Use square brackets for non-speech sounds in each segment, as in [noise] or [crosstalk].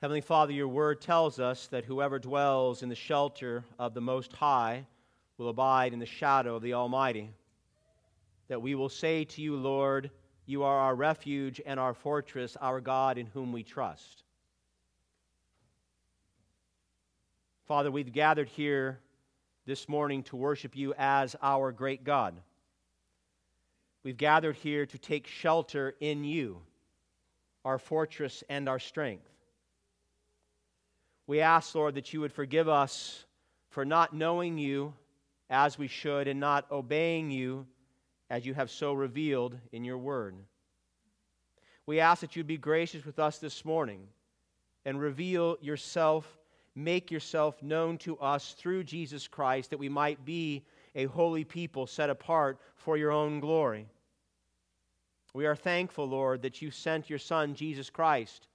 Heavenly Father, your word tells us that whoever dwells in the shelter of the Most High will abide in the shadow of the Almighty. That we will say to you, Lord, you are our refuge and our fortress, our God in whom we trust. Father, we've gathered here this morning to worship you as our great God. We've gathered here to take shelter in you, our fortress and our strength. We ask, Lord, that you would forgive us for not knowing you as we should and not obeying you as you have so revealed in your word. We ask that you be gracious with us this morning and reveal yourself, make yourself known to us through Jesus Christ, that we might be a holy people set apart for your own glory. We are thankful, Lord, that you sent your Son, Jesus Christ,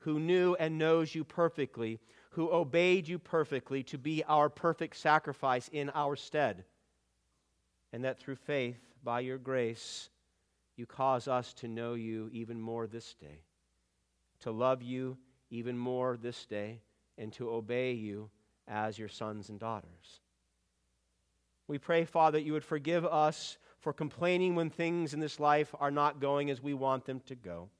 who knew and knows you perfectly, who obeyed you perfectly to be our perfect sacrifice in our stead. And that through faith, by your grace, you cause us to know you even more this day, to love you even more this day, and to obey you as your sons and daughters. We pray, Father, that you would forgive us for complaining when things in this life are not going as we want them to go.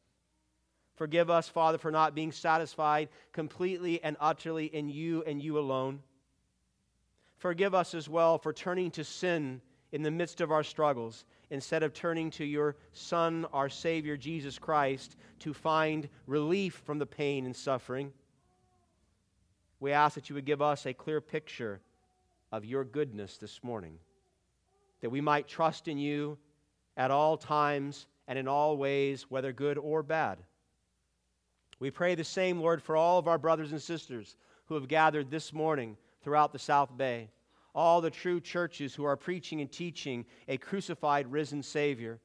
Forgive us, Father, for not being satisfied completely and utterly in you and you alone. Forgive us as well for turning to sin in the midst of our struggles instead of turning to your Son, our Savior, Jesus Christ, to find relief from the pain and suffering. We ask that you would give us a clear picture of your goodness this morning, that we might trust in you at all times and in all ways, whether good or bad. We pray the same, Lord, for all of our brothers and sisters who have gathered this morning throughout the South Bay, all the true churches who are preaching and teaching a crucified, risen Savior.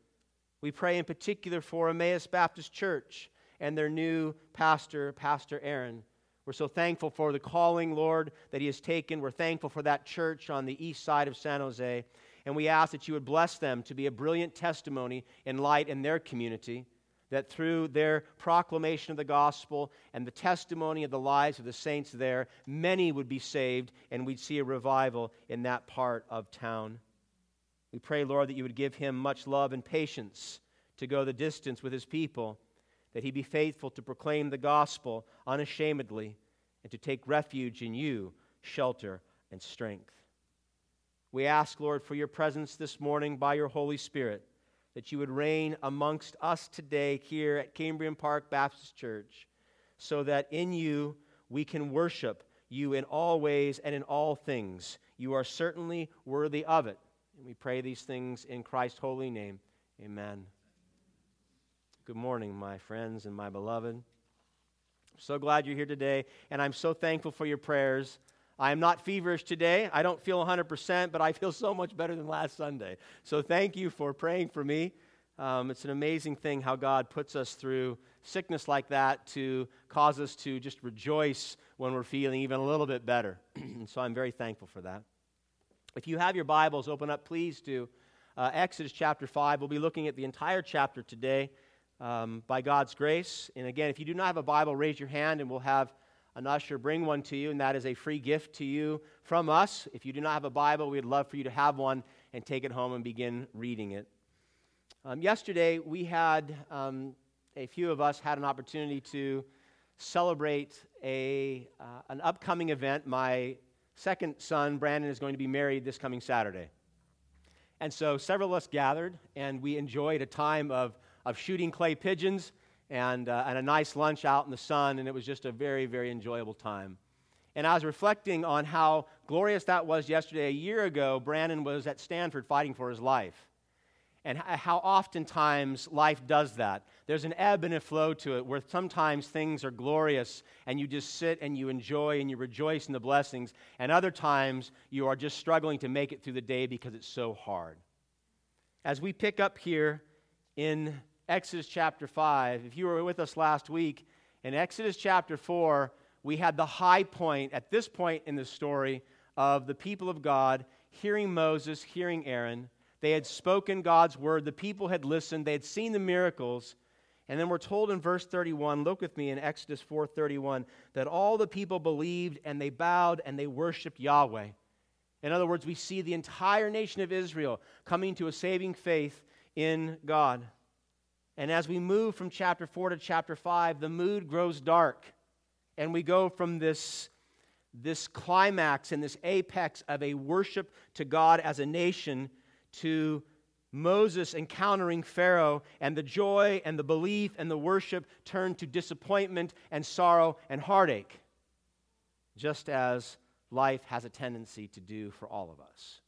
We pray in particular for Emmaus Baptist Church and their new pastor, Pastor Aaron. We're so thankful for the calling, Lord, that he has taken. We're thankful for that church on the east side of San Jose. And we ask that you would bless them to be a brilliant testimony and light in their community that through their proclamation of the gospel and the testimony of the lives of the saints there, many would be saved and we'd see a revival in that part of town. We pray, Lord, that you would give him much love and patience to go the distance with his people, that he be faithful to proclaim the gospel unashamedly and to take refuge in you, shelter and strength. We ask, Lord, for your presence this morning by your Holy Spirit that you would reign amongst us today here at Cambrian Park Baptist Church, so that in you we can worship you in all ways and in all things. You are certainly worthy of it. And we pray these things in Christ's holy name. Amen. Good morning, my friends and my beloved. I'm so glad you're here today, and I'm so thankful for your prayers. I am not feverish today. I don't feel 100%, but I feel so much better than last Sunday. So thank you for praying for me. Um, it's an amazing thing how God puts us through sickness like that to cause us to just rejoice when we're feeling even a little bit better. [clears throat] and so I'm very thankful for that. If you have your Bibles, open up, please, to uh, Exodus chapter 5. We'll be looking at the entire chapter today um, by God's grace. And again, if you do not have a Bible, raise your hand and we'll have an usher bring one to you, and that is a free gift to you from us. If you do not have a Bible, we'd love for you to have one and take it home and begin reading it. Um, yesterday, we had um, a few of us had an opportunity to celebrate a, uh, an upcoming event. My second son, Brandon, is going to be married this coming Saturday. And so several of us gathered, and we enjoyed a time of, of shooting clay pigeons and, uh, and a nice lunch out in the sun, and it was just a very, very enjoyable time. And I was reflecting on how glorious that was yesterday. A year ago, Brandon was at Stanford fighting for his life. And how oftentimes life does that. There's an ebb and a flow to it where sometimes things are glorious and you just sit and you enjoy and you rejoice in the blessings, and other times you are just struggling to make it through the day because it's so hard. As we pick up here in Exodus chapter 5. If you were with us last week, in Exodus chapter 4, we had the high point at this point in the story of the people of God hearing Moses, hearing Aaron. They had spoken God's word, the people had listened, they had seen the miracles, And then we're told in verse 31, look with me in Exodus 4:31, that all the people believed and they bowed and they worshiped Yahweh. In other words, we see the entire nation of Israel coming to a saving faith in God. And as we move from chapter 4 to chapter 5, the mood grows dark. And we go from this, this climax and this apex of a worship to God as a nation to Moses encountering Pharaoh, and the joy and the belief and the worship turn to disappointment and sorrow and heartache, just as life has a tendency to do for all of us.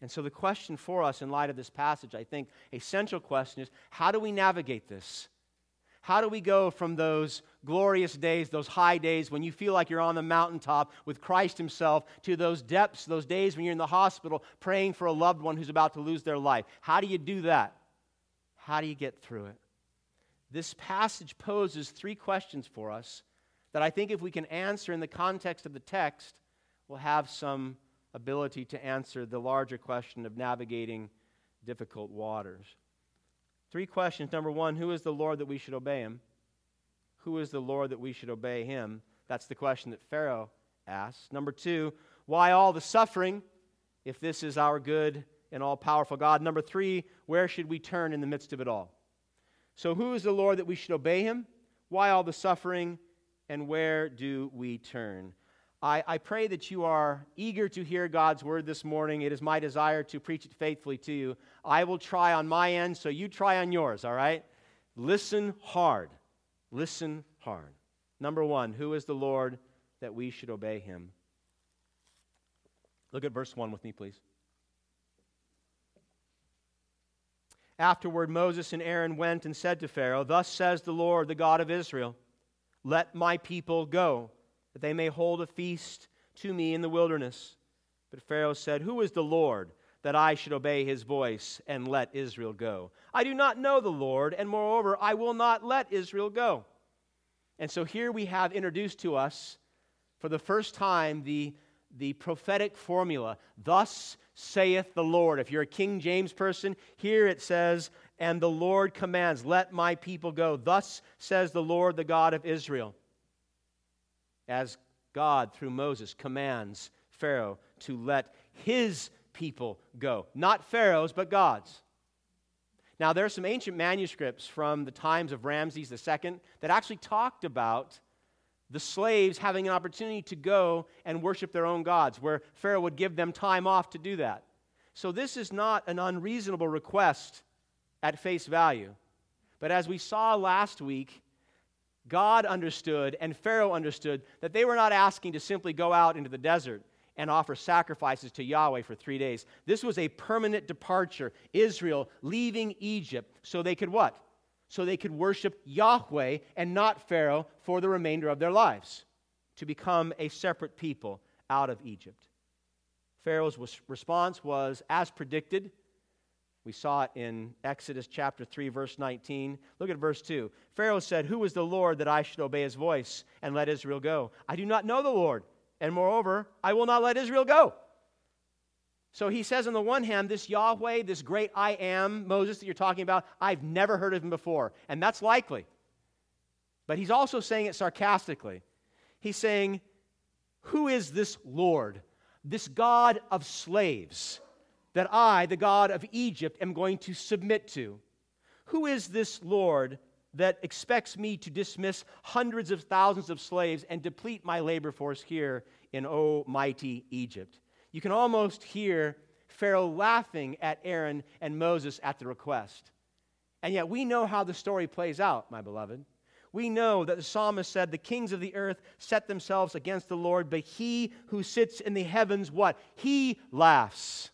And so, the question for us in light of this passage, I think a central question is how do we navigate this? How do we go from those glorious days, those high days when you feel like you're on the mountaintop with Christ Himself, to those depths, those days when you're in the hospital praying for a loved one who's about to lose their life? How do you do that? How do you get through it? This passage poses three questions for us that I think if we can answer in the context of the text, will have some ability to answer the larger question of navigating difficult waters. Three questions. Number one, who is the Lord that we should obey him? Who is the Lord that we should obey him? That's the question that Pharaoh asks. Number two, why all the suffering if this is our good and all powerful God? Number three, where should we turn in the midst of it all? So, who is the Lord that we should obey him? Why all the suffering? And where do we turn? I, I pray that you are eager to hear God's word this morning. It is my desire to preach it faithfully to you. I will try on my end, so you try on yours, all right? Listen hard. Listen hard. Number one, who is the Lord that we should obey him? Look at verse 1 with me, please. Afterward, Moses and Aaron went and said to Pharaoh, Thus says the Lord, the God of Israel, Let my people go that they may hold a feast to me in the wilderness. But Pharaoh said, Who is the Lord that I should obey his voice and let Israel go? I do not know the Lord, and moreover, I will not let Israel go. And so here we have introduced to us for the first time the, the prophetic formula, Thus saith the Lord. If you're a King James person, here it says, And the Lord commands, Let my people go. Thus says the Lord, the God of Israel as God, through Moses, commands Pharaoh to let his people go. Not Pharaoh's, but God's. Now, there are some ancient manuscripts from the times of Ramses II that actually talked about the slaves having an opportunity to go and worship their own gods, where Pharaoh would give them time off to do that. So, this is not an unreasonable request at face value. But as we saw last week, God understood and Pharaoh understood that they were not asking to simply go out into the desert and offer sacrifices to Yahweh for three days. This was a permanent departure. Israel leaving Egypt so they could what? So they could worship Yahweh and not Pharaoh for the remainder of their lives, to become a separate people out of Egypt. Pharaoh's response was, as predicted, we saw it in Exodus chapter 3, verse 19. Look at verse 2. Pharaoh said, Who is the Lord that I should obey his voice and let Israel go? I do not know the Lord, and moreover, I will not let Israel go. So he says, on the one hand, this Yahweh, this great I am, Moses, that you're talking about, I've never heard of him before. And that's likely. But he's also saying it sarcastically. He's saying, Who is this Lord, this God of slaves? That I, the God of Egypt, am going to submit to? Who is this Lord that expects me to dismiss hundreds of thousands of slaves and deplete my labor force here in, oh, mighty Egypt? You can almost hear Pharaoh laughing at Aaron and Moses at the request. And yet we know how the story plays out, my beloved. We know that the psalmist said, The kings of the earth set themselves against the Lord, but he who sits in the heavens, what? He laughs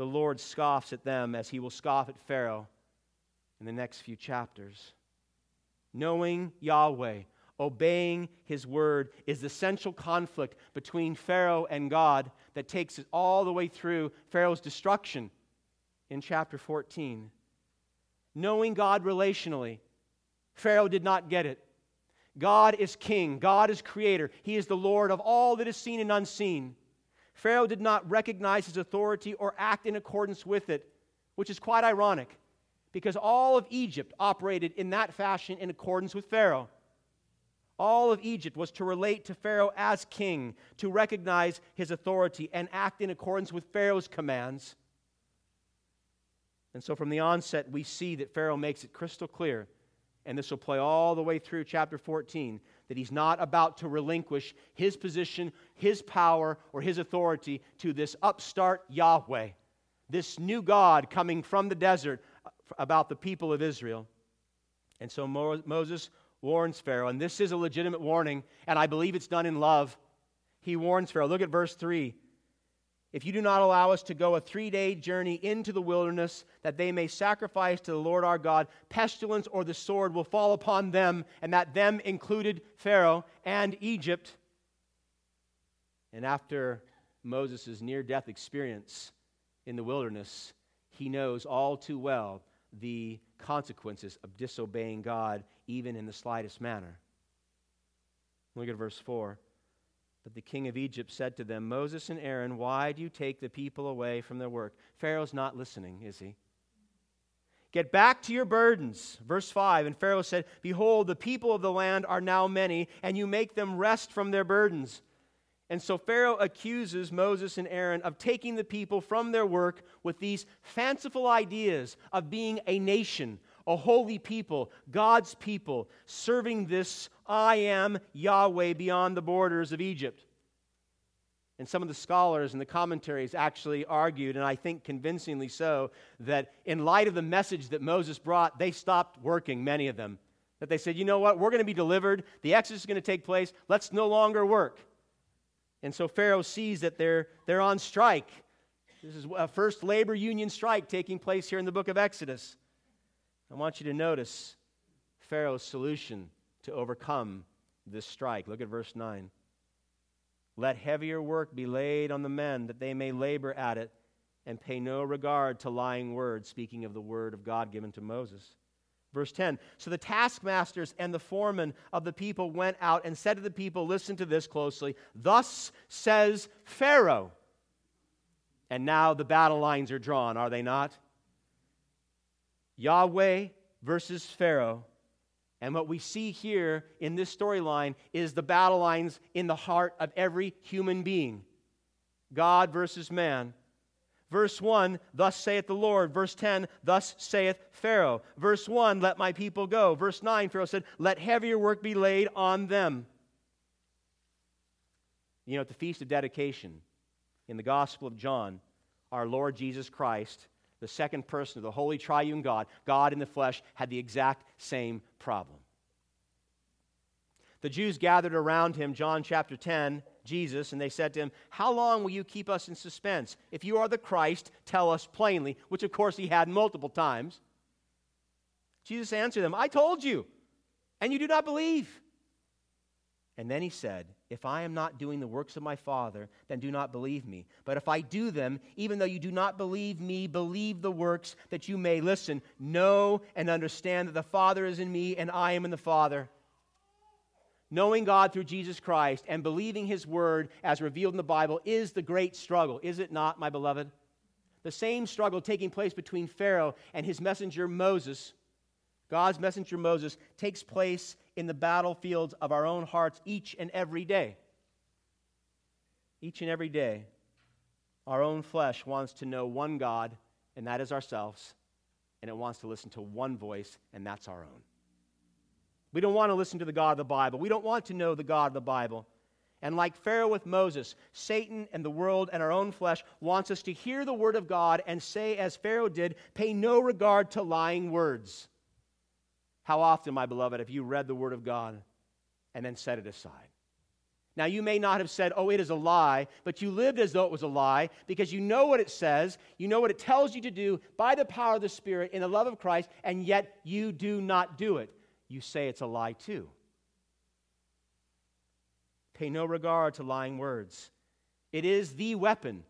the Lord scoffs at them as he will scoff at Pharaoh in the next few chapters. Knowing Yahweh, obeying his word, is the central conflict between Pharaoh and God that takes it all the way through Pharaoh's destruction in chapter 14. Knowing God relationally, Pharaoh did not get it. God is king, God is creator, he is the Lord of all that is seen and unseen. Pharaoh did not recognize his authority or act in accordance with it, which is quite ironic because all of Egypt operated in that fashion in accordance with Pharaoh. All of Egypt was to relate to Pharaoh as king, to recognize his authority, and act in accordance with Pharaoh's commands. And so from the onset, we see that Pharaoh makes it crystal clear, and this will play all the way through chapter 14, that he's not about to relinquish his position, his power, or his authority to this upstart Yahweh, this new God coming from the desert uh, about the people of Israel. And so Moses warns Pharaoh, and this is a legitimate warning, and I believe it's done in love. He warns Pharaoh. Look at verse 3. If you do not allow us to go a three day journey into the wilderness, that they may sacrifice to the Lord our God, pestilence or the sword will fall upon them, and that them included Pharaoh and Egypt. And after Moses' near death experience in the wilderness, he knows all too well the consequences of disobeying God, even in the slightest manner. Look at verse 4. But the king of Egypt said to them, Moses and Aaron, why do you take the people away from their work? Pharaoh's not listening, is he? Get back to your burdens. Verse 5 And Pharaoh said, Behold, the people of the land are now many, and you make them rest from their burdens. And so Pharaoh accuses Moses and Aaron of taking the people from their work with these fanciful ideas of being a nation, a holy people, God's people, serving this I am Yahweh beyond the borders of Egypt. And some of the scholars and the commentaries actually argued, and I think convincingly so, that in light of the message that Moses brought, they stopped working, many of them. That they said, you know what, we're going to be delivered, the Exodus is going to take place, let's no longer work. And so Pharaoh sees that they're, they're on strike. This is a first labor union strike taking place here in the book of Exodus. I want you to notice Pharaoh's solution to overcome this strike. Look at verse 9. Let heavier work be laid on the men, that they may labor at it and pay no regard to lying words, speaking of the word of God given to Moses. Verse 10 So the taskmasters and the foremen of the people went out and said to the people, Listen to this closely. Thus says Pharaoh. And now the battle lines are drawn, are they not? Yahweh versus Pharaoh. And what we see here in this storyline is the battle lines in the heart of every human being God versus man. Verse 1, thus saith the Lord. Verse 10, thus saith Pharaoh. Verse 1, let my people go. Verse 9, Pharaoh said, let heavier work be laid on them. You know, at the Feast of Dedication in the Gospel of John, our Lord Jesus Christ, the second person of the Holy Triune God, God in the flesh, had the exact same problem. The Jews gathered around him, John chapter 10, Jesus, and they said to him, How long will you keep us in suspense? If you are the Christ, tell us plainly, which of course he had multiple times. Jesus answered them, I told you, and you do not believe. And then he said, If I am not doing the works of my Father, then do not believe me. But if I do them, even though you do not believe me, believe the works that you may listen, know and understand that the Father is in me and I am in the Father knowing God through Jesus Christ and believing His Word as revealed in the Bible is the great struggle, is it not, my beloved? The same struggle taking place between Pharaoh and his messenger Moses, God's messenger Moses, takes place in the battlefields of our own hearts each and every day. Each and every day, our own flesh wants to know one God, and that is ourselves, and it wants to listen to one voice, and that's our own. We don't want to listen to the God of the Bible. We don't want to know the God of the Bible. And like Pharaoh with Moses, Satan and the world and our own flesh wants us to hear the word of God and say, as Pharaoh did, pay no regard to lying words. How often, my beloved, have you read the word of God and then set it aside? Now, you may not have said, oh, it is a lie, but you lived as though it was a lie because you know what it says, you know what it tells you to do by the power of the Spirit in the love of Christ, and yet you do not do it you say it's a lie too. Pay no regard to lying words. It is the weapon.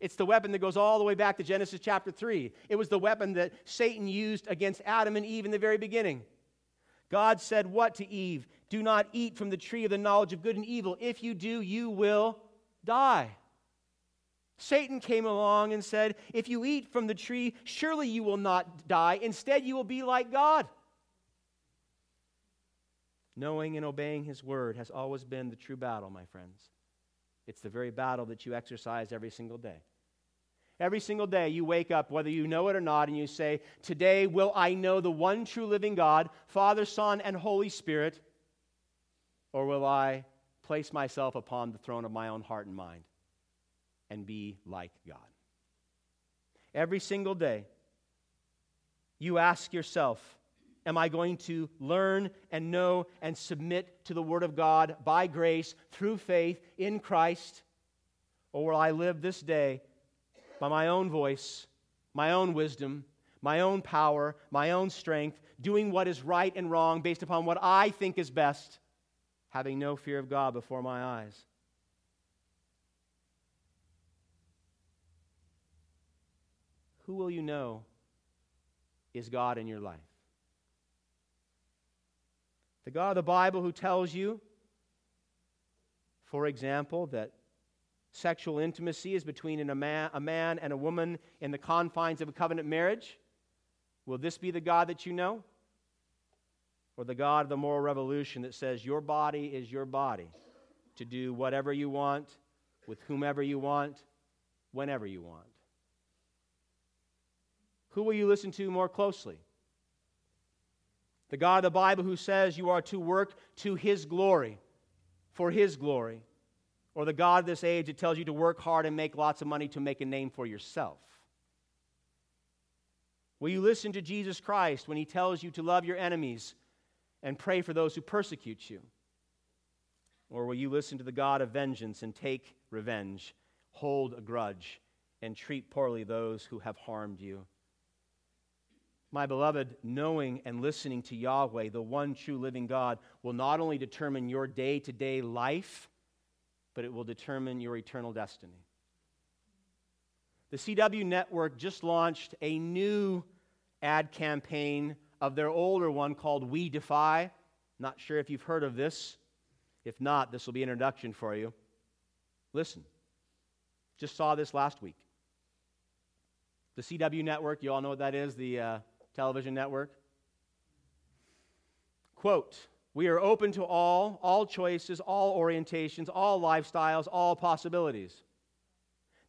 It's the weapon that goes all the way back to Genesis chapter 3. It was the weapon that Satan used against Adam and Eve in the very beginning. God said, What to Eve? Do not eat from the tree of the knowledge of good and evil. If you do, you will die. Satan came along and said, If you eat from the tree, surely you will not die. Instead, you will be like God. Knowing and obeying his word has always been the true battle, my friends. It's the very battle that you exercise every single day. Every single day you wake up, whether you know it or not, and you say, Today will I know the one true living God, Father, Son, and Holy Spirit, or will I place myself upon the throne of my own heart and mind and be like God? Every single day, you ask yourself, am I going to learn and know and submit to the Word of God by grace through faith in Christ? Or will I live this day by my own voice, my own wisdom, my own power, my own strength, doing what is right and wrong based upon what I think is best, having no fear of God before my eyes? Who will you know is God in your life? The God of the Bible who tells you, for example, that sexual intimacy is between a man, a man and a woman in the confines of a covenant marriage? Will this be the God that you know? Or the God of the moral revolution that says your body is your body to do whatever you want, with whomever you want, whenever you want? Who will you listen to more closely? The God of the Bible who says you are to work to His glory, for His glory. Or the God of this age that tells you to work hard and make lots of money to make a name for yourself. Will you listen to Jesus Christ when He tells you to love your enemies and pray for those who persecute you? Or will you listen to the God of vengeance and take revenge, hold a grudge, and treat poorly those who have harmed you? My beloved, knowing and listening to Yahweh, the one true living God, will not only determine your day to day life, but it will determine your eternal destiny. The CW network just launched a new ad campaign of their older one called We Defy. Not sure if you've heard of this. If not, this will be an introduction for you. Listen, just saw this last week. The CW network, you all know what that is, the uh, television network. Quote, we are open to all, all choices, all orientations, all lifestyles, all possibilities.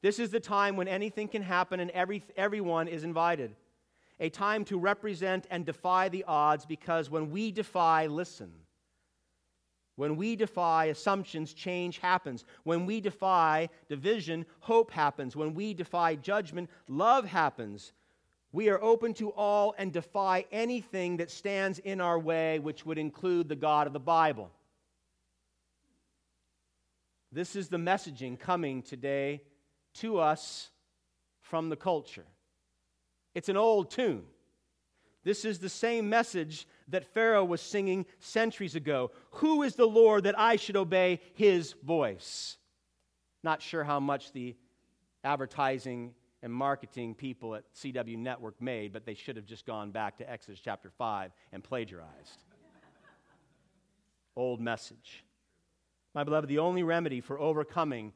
This is the time when anything can happen and every, everyone is invited. A time to represent and defy the odds because when we defy, listen. When we defy assumptions, change happens. When we defy division, hope happens. When we defy judgment, love happens. We are open to all and defy anything that stands in our way, which would include the God of the Bible. This is the messaging coming today to us from the culture. It's an old tune. This is the same message that Pharaoh was singing centuries ago. Who is the Lord that I should obey his voice? Not sure how much the advertising and marketing people at CW Network made, but they should have just gone back to Exodus chapter 5 and plagiarized. Old message. My beloved, the only remedy for overcoming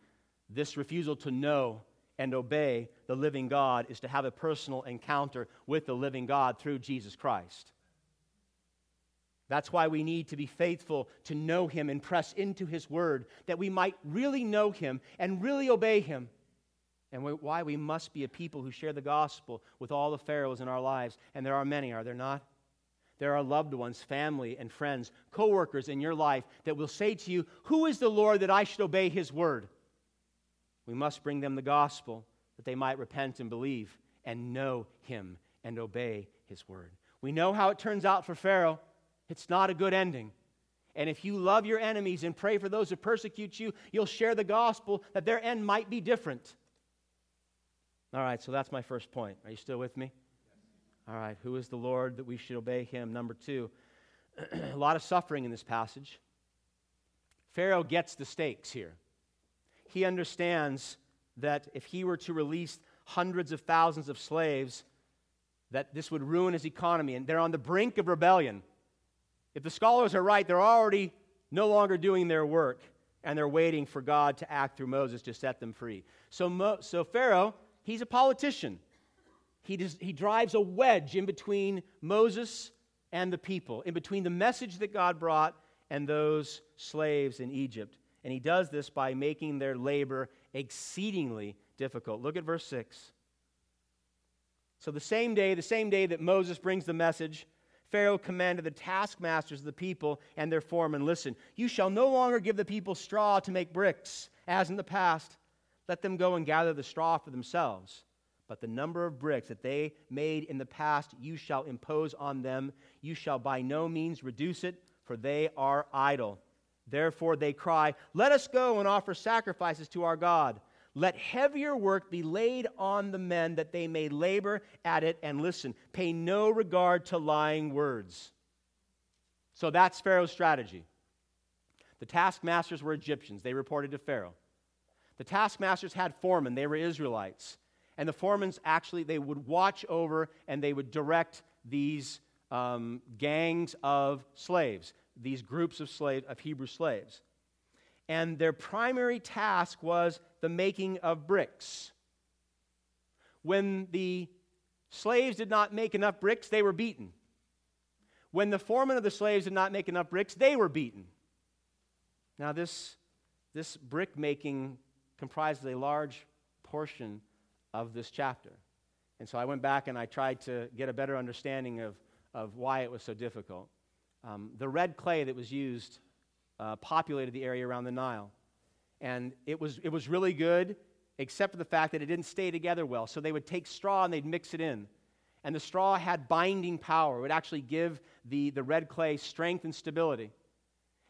this refusal to know and obey the living God is to have a personal encounter with the living God through Jesus Christ. That's why we need to be faithful to know Him and press into His Word, that we might really know Him and really obey Him and why we must be a people who share the gospel with all the Pharaohs in our lives. And there are many, are there not? There are loved ones, family, and friends, co workers in your life that will say to you, Who is the Lord that I should obey his word? We must bring them the gospel that they might repent and believe and know him and obey his word. We know how it turns out for Pharaoh. It's not a good ending. And if you love your enemies and pray for those who persecute you, you'll share the gospel that their end might be different. All right, so that's my first point. Are you still with me? All right, who is the Lord that we should obey him? Number two, [clears throat] a lot of suffering in this passage. Pharaoh gets the stakes here. He understands that if he were to release hundreds of thousands of slaves, that this would ruin his economy, and they're on the brink of rebellion. If the scholars are right, they're already no longer doing their work. and they're waiting for God to act through Moses to set them free. So, Mo, so Pharaoh, he's a politician. He, does, he drives a wedge in between Moses and the people, in between the message that God brought and those slaves in Egypt. And he does this by making their labor exceedingly difficult. Look at verse 6. So, the same day, the same day that Moses brings the message, Pharaoh commanded the taskmasters of the people and their foremen Listen, you shall no longer give the people straw to make bricks, as in the past. Let them go and gather the straw for themselves. But the number of bricks that they made in the past you shall impose on them. You shall by no means reduce it, for they are idle. Therefore they cry, Let us go and offer sacrifices to our God. Let heavier work be laid on the men that they may labor at it and listen. Pay no regard to lying words. So that's Pharaoh's strategy. The taskmasters were Egyptians, they reported to Pharaoh. The taskmasters had foremen, they were Israelites. And the foremen actually, they would watch over and they would direct these um, gangs of slaves, these groups of slaves, of Hebrew slaves and their primary task was the making of bricks. When the slaves did not make enough bricks, they were beaten. When the foreman of the slaves did not make enough bricks, they were beaten. Now, this, this brick making comprises a large portion of this chapter. And so I went back and I tried to get a better understanding of, of why it was so difficult. Um, the red clay that was used uh, populated the area around the Nile. And it was, it was really good, except for the fact that it didn't stay together well. So they would take straw and they'd mix it in. And the straw had binding power, it would actually give the, the red clay strength and stability.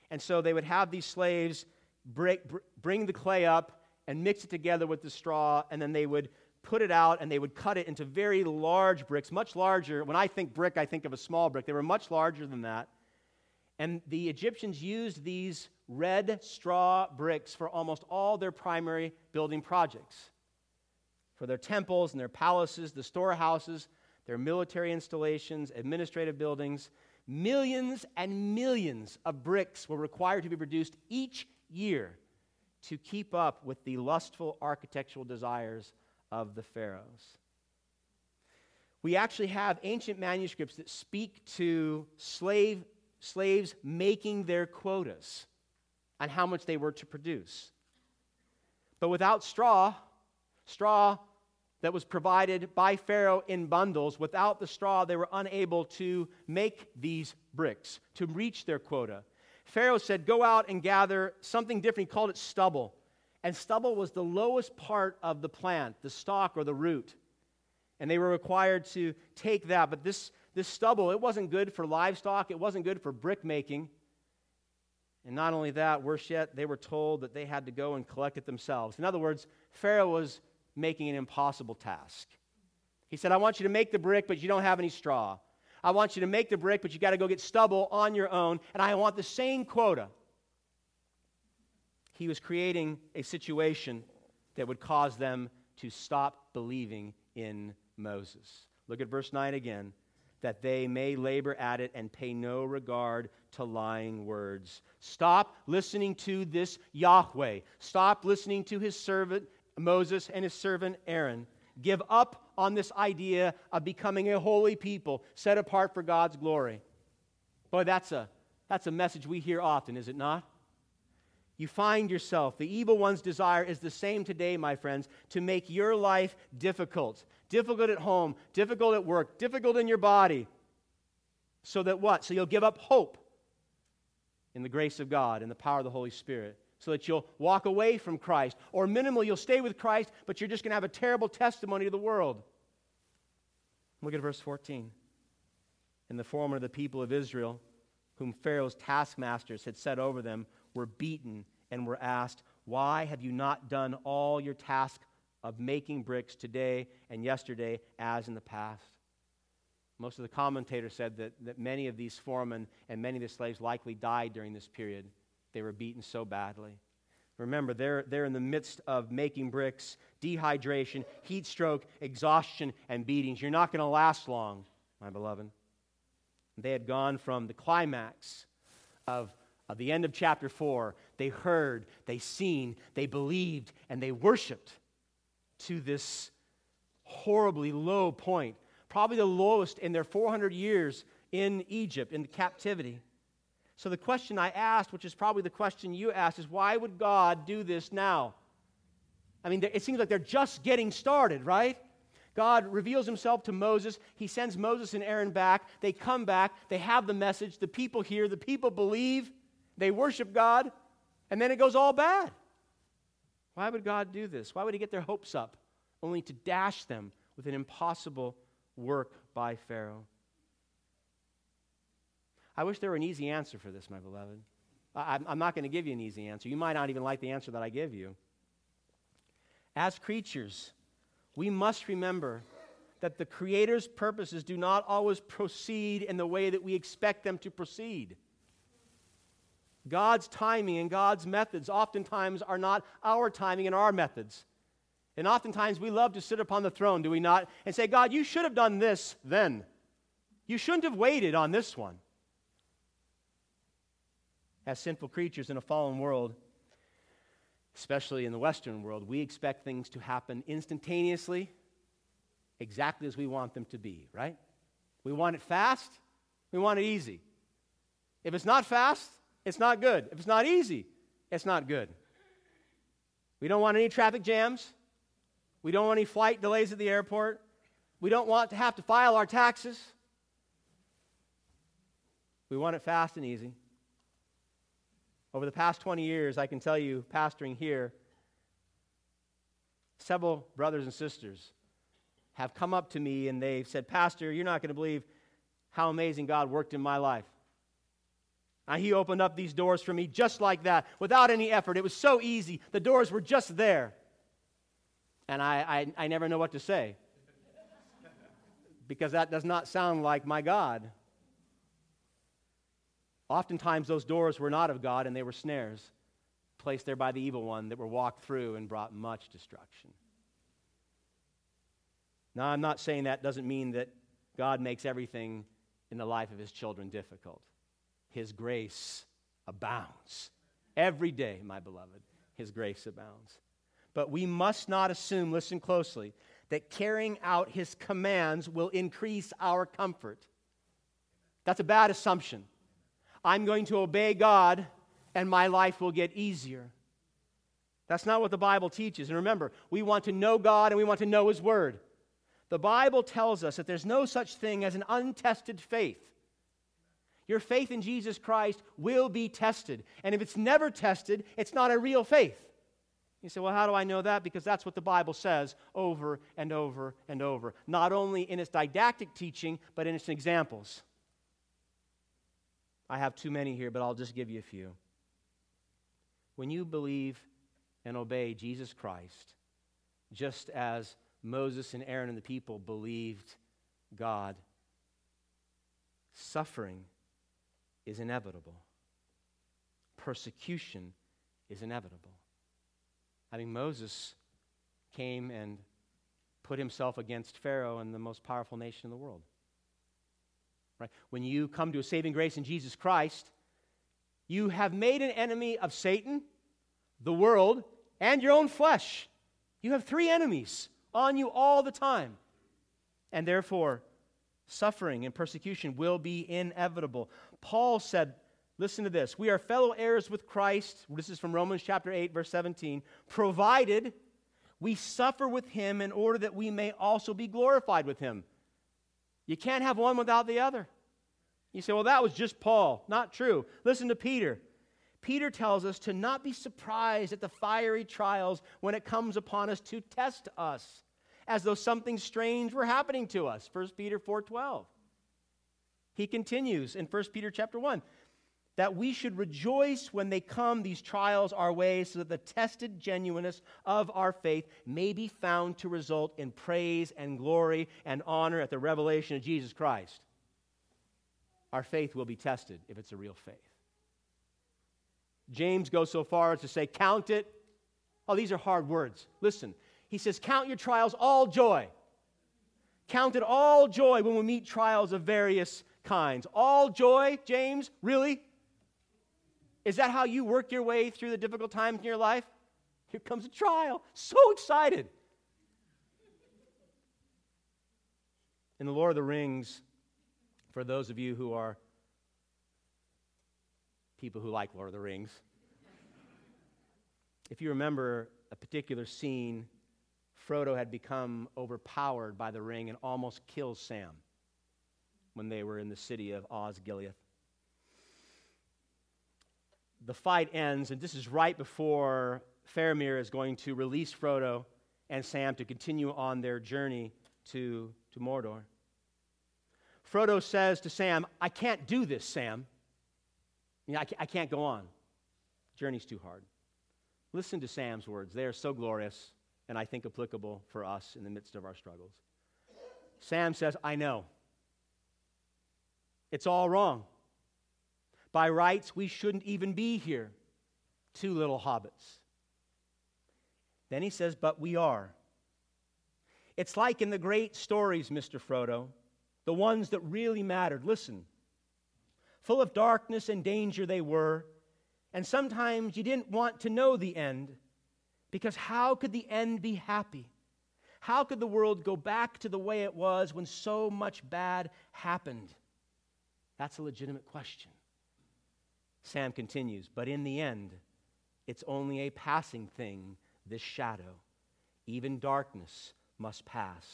And so they would have these slaves break, br- bring the clay up and mix it together with the straw, and then they would put it out and they would cut it into very large bricks, much larger. When I think brick, I think of a small brick. They were much larger than that. And the Egyptians used these red straw bricks for almost all their primary building projects for their temples and their palaces, the storehouses, their military installations, administrative buildings. Millions and millions of bricks were required to be produced each year to keep up with the lustful architectural desires of the pharaohs. We actually have ancient manuscripts that speak to slave slaves making their quotas on how much they were to produce. But without straw, straw that was provided by Pharaoh in bundles, without the straw, they were unable to make these bricks, to reach their quota. Pharaoh said, Go out and gather something different. He called it stubble. And stubble was the lowest part of the plant, the stalk or the root. And they were required to take that. But this this stubble, it wasn't good for livestock, it wasn't good for brick making. And not only that, worse yet, they were told that they had to go and collect it themselves. In other words, Pharaoh was making an impossible task. He said, I want you to make the brick, but you don't have any straw. I want you to make the brick, but you got to go get stubble on your own, and I want the same quota. He was creating a situation that would cause them to stop believing in Moses. Look at verse 9 again that they may labor at it and pay no regard to lying words. Stop listening to this Yahweh. Stop listening to his servant Moses and his servant Aaron. Give up on this idea of becoming a holy people set apart for God's glory. Boy, that's a, that's a message we hear often, is it not? You find yourself, the evil one's desire is the same today, my friends, to make your life difficult, difficult at home, difficult at work, difficult in your body. So that what? So you'll give up hope in the grace of God and the power of the Holy Spirit. So that you'll walk away from Christ. Or minimal, you'll stay with Christ, but you're just going to have a terrible testimony to the world. Look at verse 14. And the former of the people of Israel, whom Pharaoh's taskmasters had set over them, were beaten and were asked, Why have you not done all your task of making bricks today and yesterday as in the past. Most of the commentators said that, that many of these foremen and many of the slaves likely died during this period. They were beaten so badly. Remember, they're, they're in the midst of making bricks, dehydration, heat stroke, exhaustion, and beatings. You're not going to last long, my beloved. They had gone from the climax of At the end of chapter 4, they heard, they seen, they believed, and they worshiped to this horribly low point, probably the lowest in their 400 years in Egypt, in captivity. So the question I asked, which is probably the question you asked, is why would God do this now? I mean, it seems like they're just getting started, right? God reveals himself to Moses. He sends Moses and Aaron back. They come back. They have the message. The people hear. The people believe. They worship God. And then it goes all bad. Why would God do this? Why would he get their hopes up only to dash them with an impossible work by Pharaoh? I wish there were an easy answer for this, my beloved. I'm not going to give you an easy answer. You might not even like the answer that I give you. As creatures, we must remember that the Creator's purposes do not always proceed in the way that we expect them to proceed. God's timing and God's methods oftentimes are not our timing and our methods. And oftentimes we love to sit upon the throne, do we not? And say, God, you should have done this then. You shouldn't have waited on this one as sinful creatures in a fallen world, especially in the Western world, we expect things to happen instantaneously, exactly as we want them to be, right? We want it fast, we want it easy. If it's not fast, it's not good. If it's not easy, it's not good. We don't want any traffic jams. We don't want any flight delays at the airport. We don't want to have to file our taxes. We want it fast and easy. Over the past 20 years, I can tell you, pastoring here, several brothers and sisters have come up to me and they've said, Pastor, you're not going to believe how amazing God worked in my life. And he opened up these doors for me just like that, without any effort. It was so easy. The doors were just there. And I, I, I never know what to say because that does not sound like my God. Oftentimes, those doors were not of God and they were snares placed there by the evil one that were walked through and brought much destruction. Now, I'm not saying that doesn't mean that God makes everything in the life of his children difficult. His grace abounds. Every day, my beloved, his grace abounds. But we must not assume, listen closely, that carrying out his commands will increase our comfort. That's a bad assumption. I'm going to obey God and my life will get easier. That's not what the Bible teaches. And remember, we want to know God and we want to know His Word. The Bible tells us that there's no such thing as an untested faith. Your faith in Jesus Christ will be tested. And if it's never tested, it's not a real faith. You say, well, how do I know that? Because that's what the Bible says over and over and over, not only in its didactic teaching, but in its examples. I have too many here, but I'll just give you a few. When you believe and obey Jesus Christ, just as Moses and Aaron and the people believed God, suffering is inevitable, persecution is inevitable. I mean, Moses came and put himself against Pharaoh and the most powerful nation in the world. Right? When you come to a saving grace in Jesus Christ, you have made an enemy of Satan, the world, and your own flesh. You have three enemies on you all the time. And therefore, suffering and persecution will be inevitable. Paul said, listen to this, we are fellow heirs with Christ. This is from Romans chapter 8 verse 17, provided we suffer with him in order that we may also be glorified with him. You can't have one without the other. You say, well, that was just Paul. Not true. Listen to Peter. Peter tells us to not be surprised at the fiery trials when it comes upon us to test us, as though something strange were happening to us. 1 Peter 4:12. He continues in 1 Peter chapter 1 that we should rejoice when they come these trials our way so that the tested genuineness of our faith may be found to result in praise and glory and honor at the revelation of Jesus Christ. Our faith will be tested if it's a real faith. James goes so far as to say, Count it. Oh, these are hard words. Listen, he says, Count your trials all joy. Count it all joy when we meet trials of various kinds. All joy, James? Really? Is that how you work your way through the difficult times in your life? Here comes a trial. So excited. In The Lord of the Rings, for those of you who are people who like Lord of the Rings, if you remember a particular scene, Frodo had become overpowered by the ring and almost kills Sam when they were in the city of Oz, Osgiliath. The fight ends, and this is right before Faramir is going to release Frodo and Sam to continue on their journey to, to Mordor. Frodo says to Sam, I can't do this, Sam. You know, I, I can't go on. Journey's too hard. Listen to Sam's words. They are so glorious and I think applicable for us in the midst of our struggles. Sam says, I know. It's all wrong. By rights, we shouldn't even be here. Two little hobbits. Then he says, But we are. It's like in the great stories, Mr. Frodo, the ones that really mattered. Listen. Full of darkness and danger they were, and sometimes you didn't want to know the end, because how could the end be happy? How could the world go back to the way it was when so much bad happened? That's a legitimate question. Sam continues, but in the end, it's only a passing thing, this shadow. Even darkness must pass.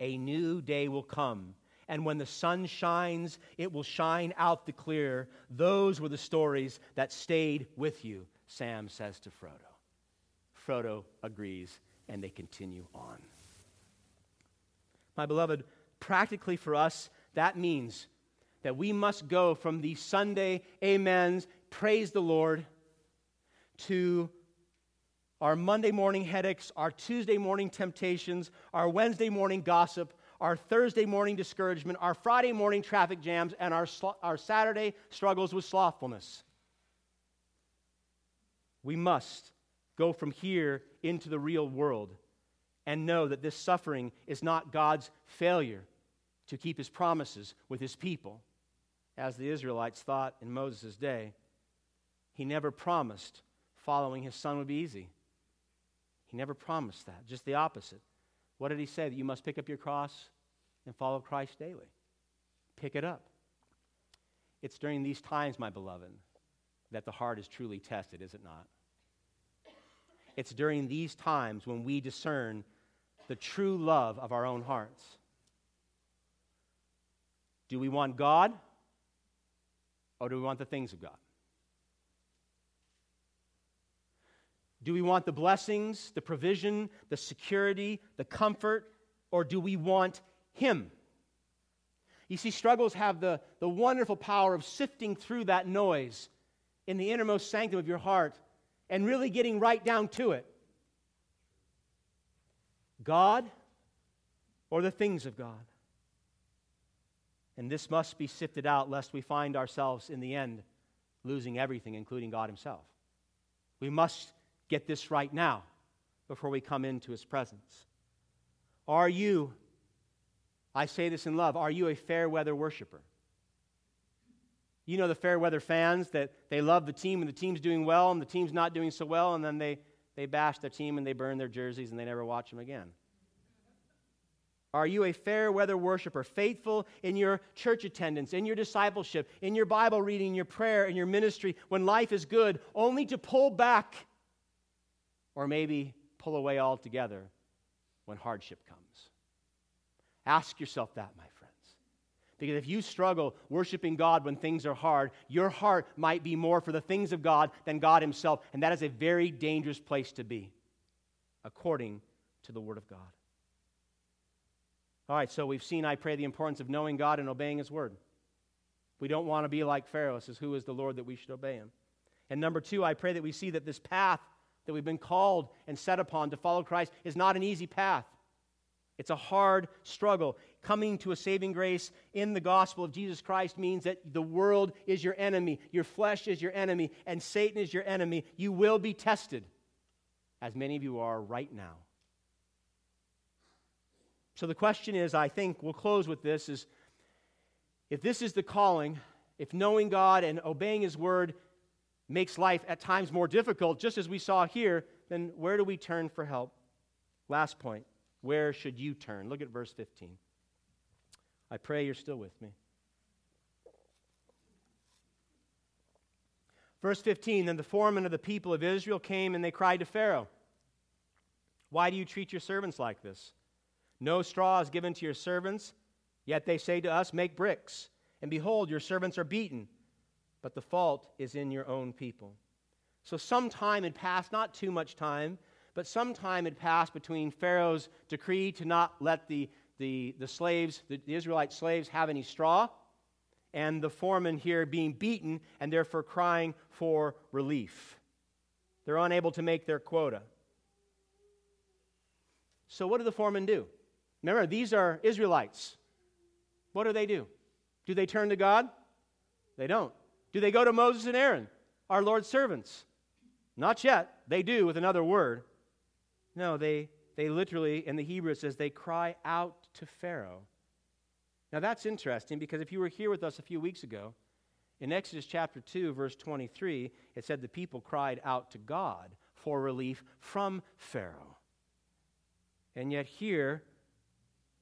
A new day will come, and when the sun shines, it will shine out the clear. Those were the stories that stayed with you, Sam says to Frodo. Frodo agrees, and they continue on. My beloved, practically for us, that means that we must go from the Sunday amens, praise the Lord, to our Monday morning headaches, our Tuesday morning temptations, our Wednesday morning gossip, our Thursday morning discouragement, our Friday morning traffic jams, and our, our Saturday struggles with slothfulness. We must go from here into the real world and know that this suffering is not God's failure to keep his promises with his people as the Israelites thought in Moses' day. He never promised following his son would be easy. He never promised that, just the opposite. What did he say? That you must pick up your cross and follow Christ daily. Pick it up. It's during these times, my beloved, that the heart is truly tested, is it not? It's during these times when we discern the true love of our own hearts. Do we want God or do we want the things of God? Do we want the blessings, the provision, the security, the comfort, or do we want Him? You see, struggles have the, the wonderful power of sifting through that noise in the innermost sanctum of your heart and really getting right down to it. God or the things of God? And this must be sifted out lest we find ourselves in the end losing everything, including God Himself. We must get this right now before we come into His presence. Are you, I say this in love, are you a fair weather worshiper? You know the fair weather fans that they love the team and the team's doing well and the team's not doing so well, and then they, they bash their team and they burn their jerseys and they never watch them again. Are you a fair weather worshiper, faithful in your church attendance, in your discipleship, in your Bible reading, your prayer, in your ministry when life is good, only to pull back or maybe pull away altogether when hardship comes? Ask yourself that, my friends. Because if you struggle worshiping God when things are hard, your heart might be more for the things of God than God Himself. And that is a very dangerous place to be, according to the Word of God. All right, so we've seen, I pray, the importance of knowing God and obeying His word. We don't want to be like Pharaoh, says, Who is the Lord that we should obey Him? And number two, I pray that we see that this path that we've been called and set upon to follow Christ is not an easy path. It's a hard struggle. Coming to a saving grace in the gospel of Jesus Christ means that the world is your enemy, your flesh is your enemy, and Satan is your enemy. You will be tested, as many of you are right now. So the question is, I think we'll close with this is if this is the calling, if knowing God and obeying his word makes life at times more difficult, just as we saw here, then where do we turn for help? Last point where should you turn? Look at verse 15. I pray you're still with me. Verse 15 Then the foreman of the people of Israel came and they cried to Pharaoh, Why do you treat your servants like this? No straw is given to your servants, yet they say to us, Make bricks. And behold, your servants are beaten, but the fault is in your own people. So some time had passed, not too much time, but some time had passed between Pharaoh's decree to not let the, the, the slaves, the, the Israelite slaves, have any straw, and the foreman here being beaten and therefore crying for relief. They're unable to make their quota. So, what do the foremen do? Remember, these are Israelites. What do they do? Do they turn to God? They don't. Do they go to Moses and Aaron, our Lord's servants? Not yet. They do with another word. No, they, they literally, in the Hebrew, it says they cry out to Pharaoh. Now that's interesting because if you were here with us a few weeks ago, in Exodus chapter 2, verse 23, it said the people cried out to God for relief from Pharaoh. And yet here,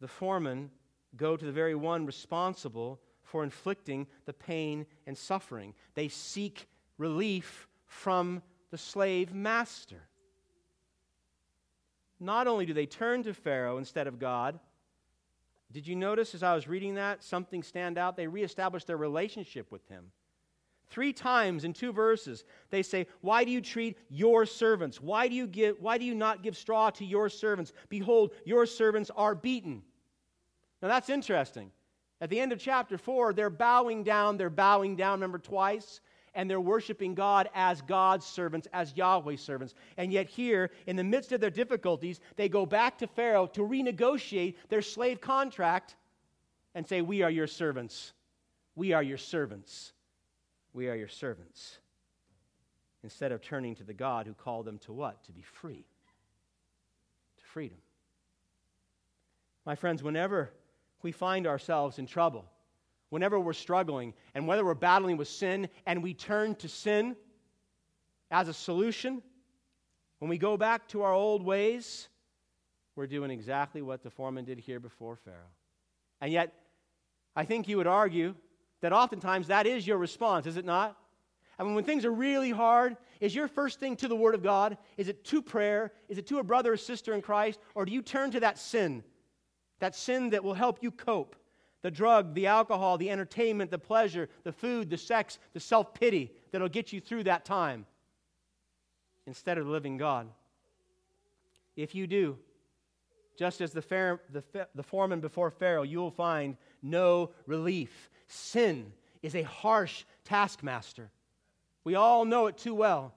the foremen go to the very one responsible for inflicting the pain and suffering. They seek relief from the slave master. Not only do they turn to Pharaoh instead of God, did you notice as I was reading that something stand out? They reestablish their relationship with him. Three times in two verses, they say, Why do you treat your servants? Why do you, give, why do you not give straw to your servants? Behold, your servants are beaten. Now that's interesting. At the end of chapter 4, they're bowing down. They're bowing down, remember, twice and they're worshiping God as God's servants, as Yahweh's servants. And yet, here, in the midst of their difficulties, they go back to Pharaoh to renegotiate their slave contract and say, We are your servants. We are your servants. We are your servants. Instead of turning to the God who called them to what? To be free. To freedom. My friends, whenever we find ourselves in trouble, whenever we're struggling and whether we're battling with sin and we turn to sin as a solution, when we go back to our old ways, we're doing exactly what the foreman did here before Pharaoh. And yet, I think you would argue that oftentimes that is your response, is it not? I mean, when things are really hard, is your first thing to the Word of God? Is it to prayer? Is it to a brother or sister in Christ? Or do you turn to that sin? That sin that will help you cope? the drug, the alcohol, the entertainment, the pleasure, the food, the sex, the self pity that'll get you through that time instead of living God. If you do, just as the, fair, the, the foreman before Pharaoh, you will find no relief. Sin is a harsh taskmaster. We all know it too well.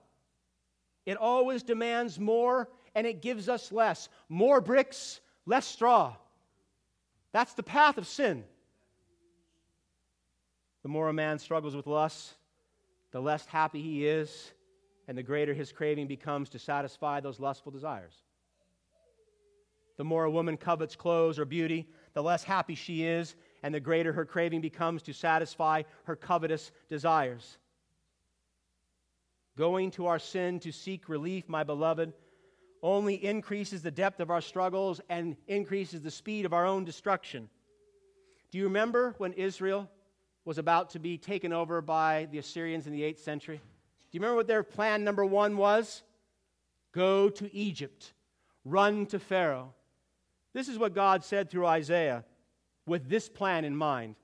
It always demands more and it gives us less. More bricks, less straw. That's the path of sin. The more a man struggles with lust, the less happy he is, and the greater his craving becomes to satisfy those lustful desires. The more a woman covets clothes or beauty, the less happy she is, and the greater her craving becomes to satisfy her covetous desires. Going to our sin to seek relief, my beloved, only increases the depth of our struggles and increases the speed of our own destruction. Do you remember when Israel was about to be taken over by the Assyrians in the 8th century. Do you remember what their plan number one was? Go to Egypt, run to Pharaoh. This is what God said through Isaiah with this plan in mind.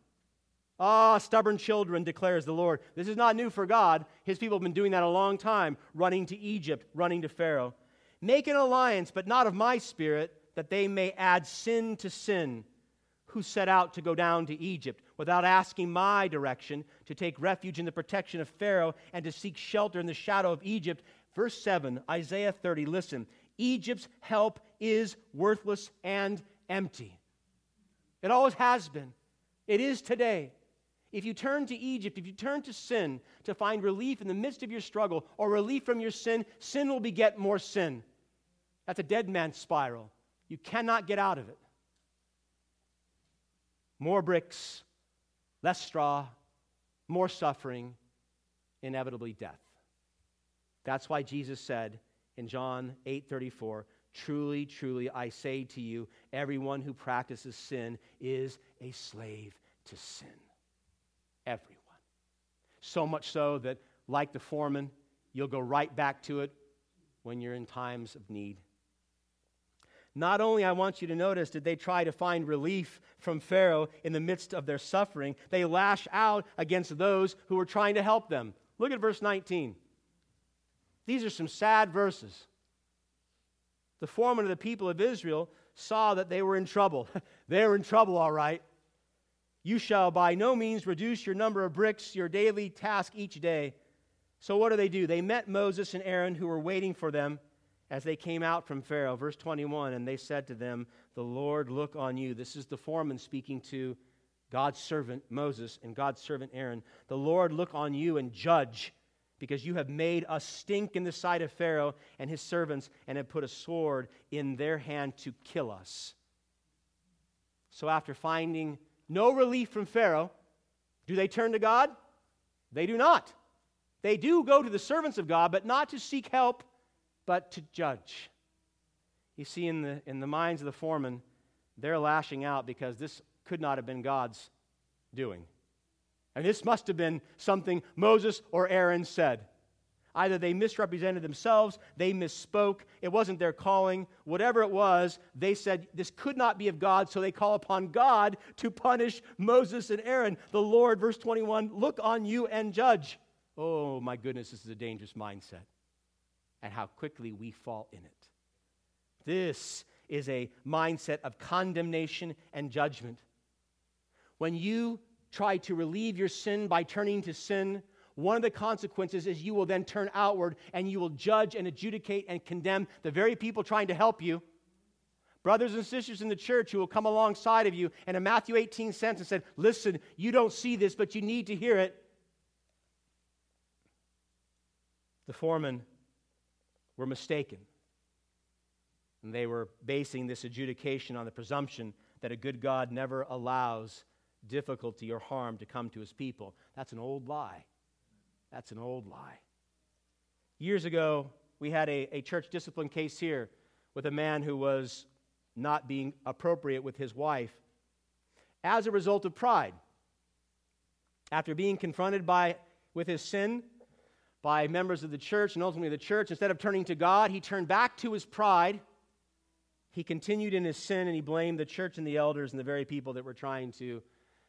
Ah, stubborn children, declares the Lord. This is not new for God. His people have been doing that a long time, running to Egypt, running to Pharaoh. Make an alliance, but not of my spirit, that they may add sin to sin who set out to go down to Egypt without asking my direction to take refuge in the protection of Pharaoh and to seek shelter in the shadow of Egypt. Verse 7, Isaiah 30, listen. Egypt's help is worthless and empty. It always has been. It is today. If you turn to Egypt, if you turn to sin to find relief in the midst of your struggle or relief from your sin, sin will beget more sin. That's a dead man's spiral. You cannot get out of it more bricks, less straw, more suffering, inevitably death. That's why Jesus said in John 8:34, "Truly, truly I say to you, everyone who practices sin is a slave to sin." Everyone. So much so that like the foreman, you'll go right back to it when you're in times of need. Not only, I want you to notice, did they try to find relief from Pharaoh in the midst of their suffering, they lash out against those who were trying to help them. Look at verse 19. These are some sad verses. The foreman of the people of Israel saw that they were in trouble. [laughs] They're in trouble, all right. You shall by no means reduce your number of bricks, your daily task each day. So what do they do? They met Moses and Aaron, who were waiting for them as they came out from Pharaoh. Verse 21 And they said to them, The Lord look on you. This is the foreman speaking to God's servant Moses and God's servant Aaron. The Lord look on you and judge, because you have made us stink in the sight of Pharaoh and his servants, and have put a sword in their hand to kill us. So after finding no relief from Pharaoh, do they turn to God? They do not. They do go to the servants of God, but not to seek help but to judge. You see, in the, in the minds of the foreman, they're lashing out because this could not have been God's doing. And this must have been something Moses or Aaron said. Either they misrepresented themselves, they misspoke, it wasn't their calling, whatever it was, they said this could not be of God, so they call upon God to punish Moses and Aaron. The Lord, verse 21, look on you and judge. Oh my goodness, this is a dangerous mindset and how quickly we fall in it. This is a mindset of condemnation and judgment. When you try to relieve your sin by turning to sin, one of the consequences is you will then turn outward and you will judge and adjudicate and condemn the very people trying to help you. Brothers and sisters in the church who will come alongside of you and in Matthew 18 sense and said, Listen, you don't see this, but you need to hear it. The foreman were mistaken. And they were basing this adjudication on the presumption that a good God never allows difficulty or harm to come to his people. That's an old lie. That's an old lie. Years ago, we had a, a church discipline case here with a man who was not being appropriate with his wife as a result of pride. After being confronted by, with his sin, by members of the church and ultimately the church. Instead of turning to God, he turned back to his pride. He continued in his sin and he blamed the church and the elders and the very people that were trying to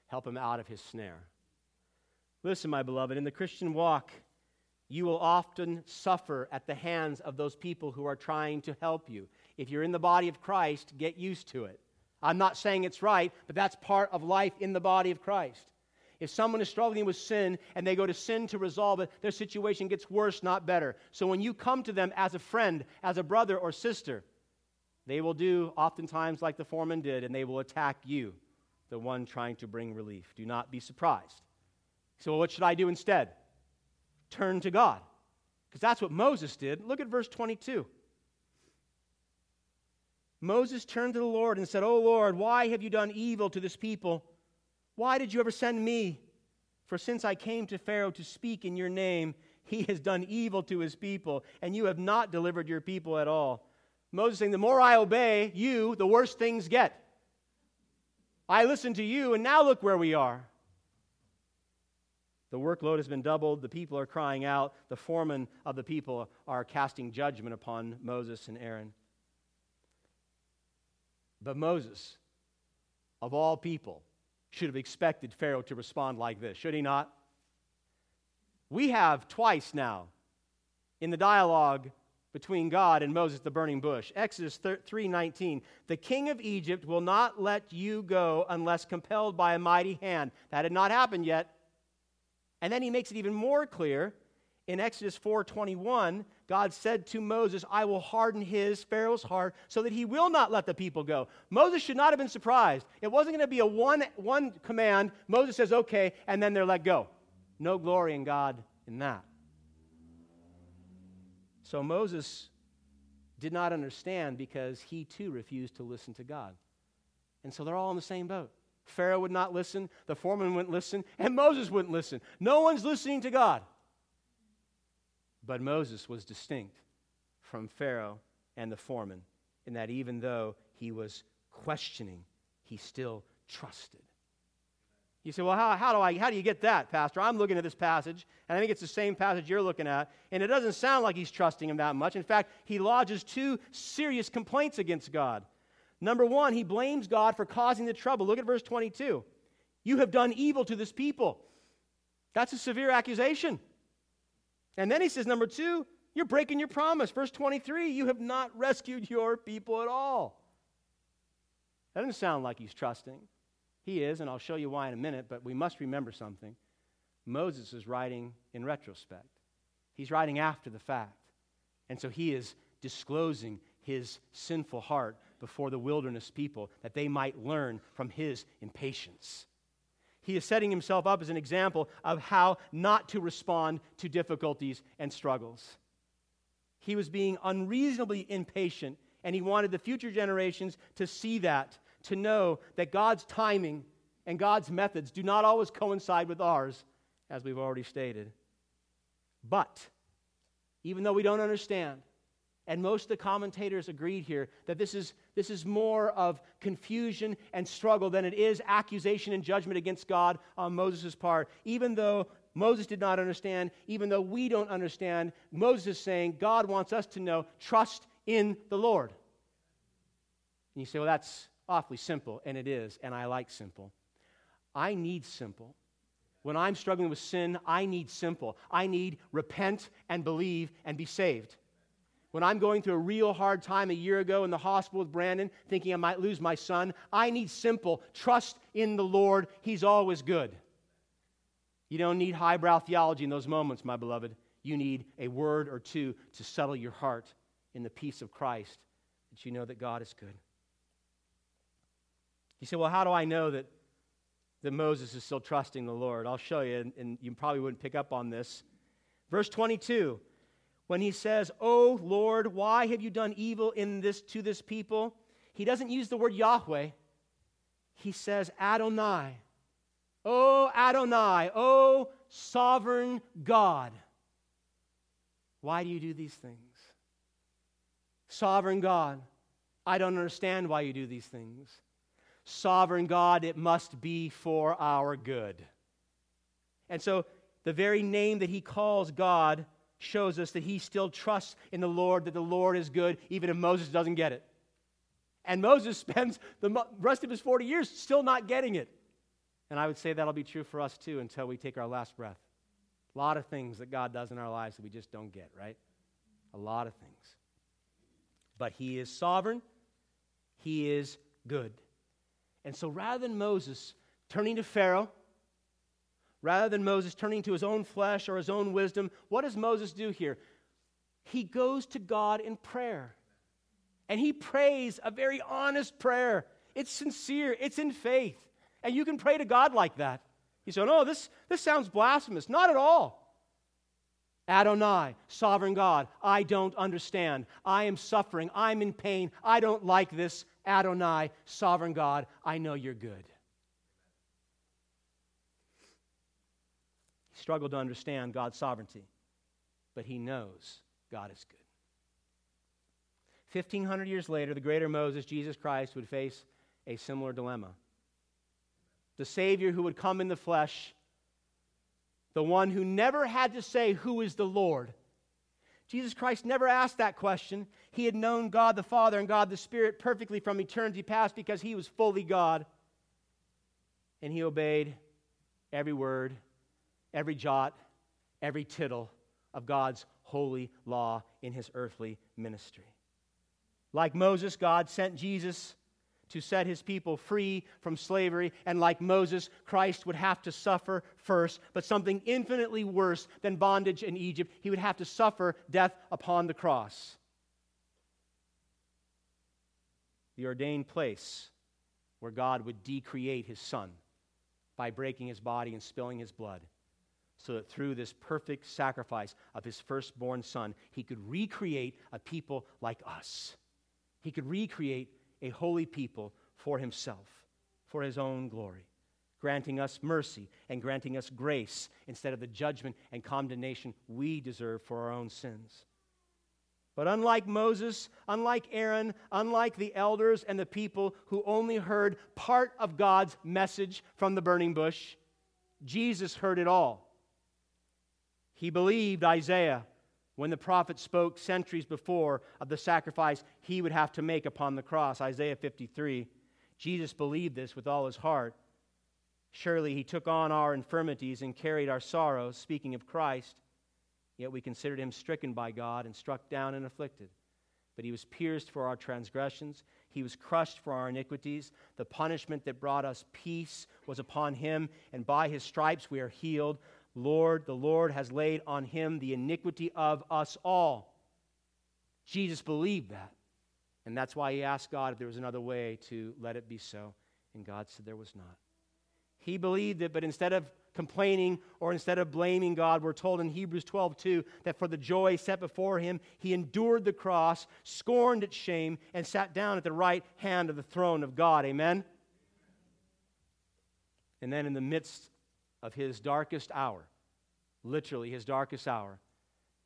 help him out of his snare. Listen, my beloved, in the Christian walk, you will often suffer at the hands of those people who are trying to help you. If you're in the body of Christ, get used to it. I'm not saying it's right, but that's part of life in the body of Christ. If someone is struggling with sin and they go to sin to resolve it, their situation gets worse, not better. So when you come to them as a friend, as a brother or sister, they will do oftentimes like the foreman did, and they will attack you, the one trying to bring relief. Do not be surprised. So, well, what should I do instead? Turn to God. Because that's what Moses did. Look at verse 22. Moses turned to the Lord and said, Oh Lord, why have you done evil to this people? Why did you ever send me? For since I came to Pharaoh to speak in your name, he has done evil to his people, and you have not delivered your people at all. Moses saying, The more I obey you, the worse things get. I listen to you, and now look where we are. The workload has been doubled. The people are crying out. The foremen of the people are casting judgment upon Moses and Aaron. But Moses, of all people, should have expected Pharaoh to respond like this, should he not? We have twice now in the dialogue between God and Moses the burning bush. Exodus 3:19, "The king of Egypt will not let you go unless compelled by a mighty hand." That had not happened yet. And then he makes it even more clear in Exodus 4:21, God said to Moses, "I will harden his Pharaoh's heart so that he will not let the people go." Moses should not have been surprised. It wasn't going to be a one one command. Moses says, "Okay," and then they're let go. No glory in God in that. So Moses did not understand because he too refused to listen to God. And so they're all in the same boat. Pharaoh would not listen, the foreman wouldn't listen, and Moses wouldn't listen. No one's listening to God. But Moses was distinct from Pharaoh and the foreman in that even though he was questioning, he still trusted. You say, well, how, how, do I, how do you get that, Pastor? I'm looking at this passage, and I think it's the same passage you're looking at, and it doesn't sound like he's trusting him that much. In fact, he lodges two serious complaints against God. Number one, he blames God for causing the trouble. Look at verse 22. You have done evil to this people. That's a severe accusation. And then he says, number two, you're breaking your promise. Verse 23, you have not rescued your people at all. That doesn't sound like he's trusting. He is, and I'll show you why in a minute, but we must remember something. Moses is writing in retrospect, he's writing after the fact. And so he is disclosing his sinful heart before the wilderness people that they might learn from his impatience. He is setting himself up as an example of how not to respond to difficulties and struggles. He was being unreasonably impatient, and he wanted the future generations to see that to know that God's timing and God's methods do not always coincide with ours, as we've already stated. But, even though we don't understand, and most of the commentators agreed here that this is, this is more of confusion and struggle than it is accusation and judgment against God on Moses' part. Even though Moses did not understand, even though we don't understand, Moses is saying God wants us to know trust in the Lord. And you say, well, that's awfully simple, and it is, and I like simple. I need simple. When I'm struggling with sin, I need simple. I need repent and believe and be saved. When I'm going through a real hard time a year ago in the hospital with Brandon, thinking I might lose my son, I need simple. Trust in the Lord. He's always good. You don't need highbrow theology in those moments, my beloved. You need a word or two to settle your heart in the peace of Christ that you know that God is good. You say, well, how do I know that, that Moses is still trusting the Lord? I'll show you, and, and you probably wouldn't pick up on this. Verse 22, when he says, Oh Lord, why have you done evil in this to this people? He doesn't use the word Yahweh. He says Adonai. Oh Adonai, oh sovereign God. Why do you do these things? Sovereign God, I don't understand why you do these things sovereign God, it must be for our good. And so the very name that he calls God shows us that he still trusts in the Lord, that the Lord is good, even if Moses doesn't get it. And Moses [laughs] spends the rest of his 40 years still not getting it. And I would say that'll be true for us too until we take our last breath. A lot of things that God does in our lives that we just don't get, right? A lot of things. But he is sovereign, he is good. And so rather than Moses turning to Pharaoh, rather than Moses turning to his own flesh or his own wisdom, what does Moses do here? He goes to God in prayer. And he prays a very honest prayer. It's sincere, it's in faith. And you can pray to God like that. You say, no, this, this sounds blasphemous. Not at all. Adonai, sovereign God, I don't understand. I am suffering. I'm in pain. I don't like this. Adonai, sovereign God, I know you're good. He struggled to understand God's sovereignty, but he knows God is good. 1,500 years later, the greater Moses, Jesus Christ, would face a similar dilemma. The Savior who would come in the flesh, the one who never had to say, Who is the Lord? Jesus Christ never asked that question. He had known God the Father and God the Spirit perfectly from eternity past because he was fully God. And he obeyed every word, every jot, every tittle of God's holy law in his earthly ministry. Like Moses, God sent Jesus to set his people free from slavery. And like Moses, Christ would have to suffer first, but something infinitely worse than bondage in Egypt. He would have to suffer death upon the cross. The ordained place where God would decreate his son by breaking his body and spilling his blood so that through this perfect sacrifice of his firstborn son, he could recreate a people like us. He could recreate a holy people for himself, for his own glory. granting us mercy and granting us grace instead of the judgment and condemnation we deserve for our own sins. But unlike Moses, unlike Aaron, unlike the elders and the people who only heard part of God's message from the burning bush, Jesus heard it all. He believed Isaiah when the prophet spoke centuries before of the sacrifice he would have to make upon the cross, Isaiah 53. Jesus believed this with all his heart. Surely he took on our infirmities and carried our sorrows, speaking of Christ. Yet we considered him stricken by God and struck down and afflicted. But he was pierced for our transgressions, he was crushed for our iniquities. The punishment that brought us peace was upon him, and by his stripes we are healed. Lord, the Lord has laid on him the iniquity of us all. Jesus believed that. And that's why he asked God if there was another way to let it be so. And God said there was not. He believed it, but instead of complaining or instead of blaming God, we're told in Hebrews 12 2 that for the joy set before him, he endured the cross, scorned its shame, and sat down at the right hand of the throne of God. Amen? And then in the midst of his darkest hour, literally his darkest hour,